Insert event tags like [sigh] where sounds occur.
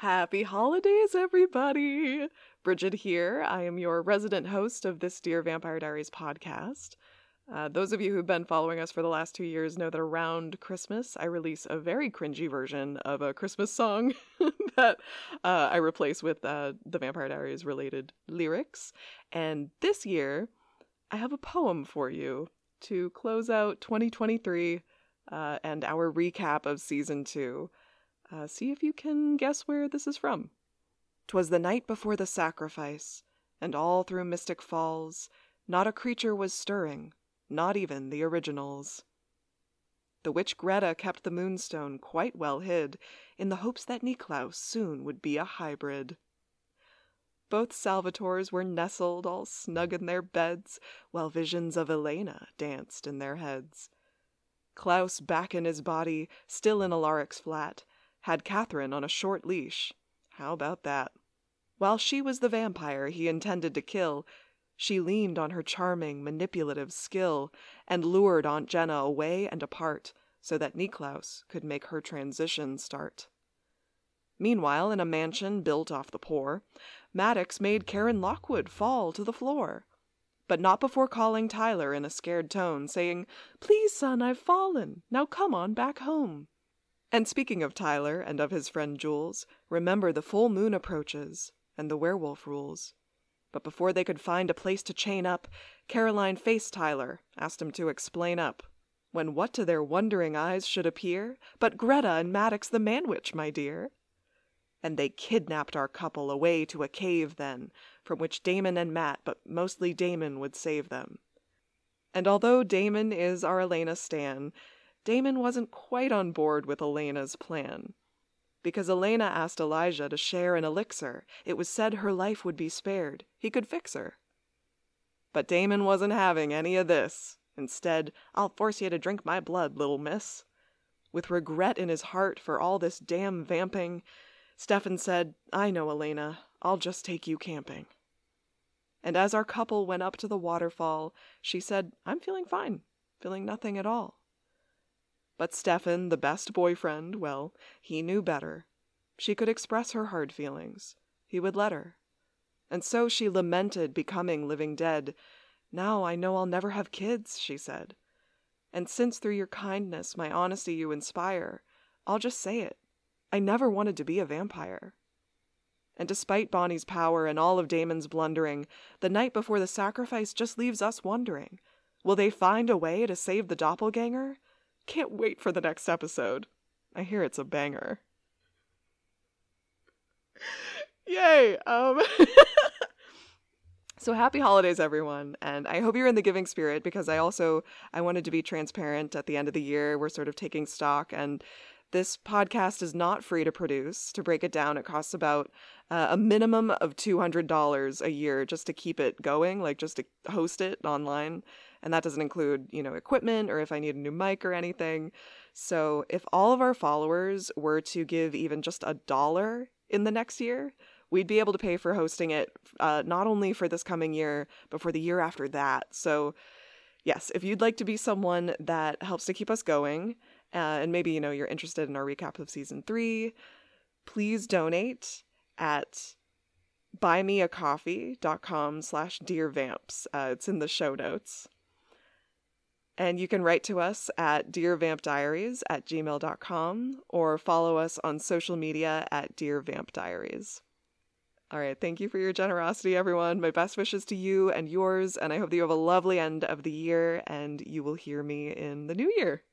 Happy holidays, everybody! Brigid here. I am your resident host of this Dear Vampire Diaries podcast. Uh, those of you who've been following us for the last two years know that around Christmas, I release a very cringy version of a Christmas song [laughs] that uh, I replace with uh, the Vampire Diaries related lyrics. And this year, I have a poem for you to close out 2023 uh, and our recap of season two. Uh, see if you can guess where this is from. 'Twas the night before the sacrifice, and all through Mystic Falls not a creature was stirring, not even the originals. The witch Greta kept the moonstone quite well hid, in the hopes that Niklaus soon would be a hybrid. Both Salvatores were nestled all snug in their beds, while visions of Elena danced in their heads. Klaus back in his body, still in Alaric's flat, had Katherine on a short leash. How about that? While she was the vampire he intended to kill, she leaned on her charming, manipulative skill and lured Aunt Jenna away and apart so that Niklaus could make her transition start. Meanwhile, in a mansion built off the poor, Maddox made Karen Lockwood fall to the floor. But not before calling Tyler in a scared tone, saying, Please, son, I've fallen. Now come on back home. And speaking of Tyler and of his friend Jules, remember the full moon approaches and the werewolf rules. But before they could find a place to chain up, Caroline faced Tyler, asked him to explain up. When what to their wondering eyes should appear but Greta and Maddox the man-witch, my dear? And they kidnapped our couple away to a cave then, from which Damon and Matt, but mostly Damon, would save them. And although Damon is our Elena Stan, Damon wasn't quite on board with Elena's plan. Because Elena asked Elijah to share an elixir, it was said her life would be spared. He could fix her. But Damon wasn't having any of this. Instead, I'll force you to drink my blood, little miss. With regret in his heart for all this damn vamping, Stefan said, I know, Elena. I'll just take you camping. And as our couple went up to the waterfall, she said, I'm feeling fine, feeling nothing at all. But Stefan, the best boyfriend, well, he knew better. She could express her hard feelings. He would let her. And so she lamented becoming living dead. Now I know I'll never have kids, she said. And since through your kindness, my honesty you inspire, I'll just say it. I never wanted to be a vampire. And despite Bonnie's power and all of Damon's blundering, the night before the sacrifice just leaves us wondering will they find a way to save the doppelganger? Can't wait for the next episode. I hear it's a banger. Yay! Um [laughs] So happy holidays everyone and I hope you're in the giving spirit because I also I wanted to be transparent at the end of the year. We're sort of taking stock and this podcast is not free to produce. To break it down, it costs about uh, a minimum of $200 a year just to keep it going, like just to host it online and that doesn't include, you know, equipment or if I need a new mic or anything. So, if all of our followers were to give even just a dollar in the next year, we'd be able to pay for hosting it uh, not only for this coming year, but for the year after that. So, yes, if you'd like to be someone that helps to keep us going, uh, and maybe, you know, you're interested in our recap of season three, please donate at buymeacoffee.com slash dearvamps. Uh, it's in the show notes. And you can write to us at dearvampdiaries at gmail.com or follow us on social media at Dear Vamp Diaries. All right, thank you for your generosity, everyone. My best wishes to you and yours, and I hope that you have a lovely end of the year and you will hear me in the new year.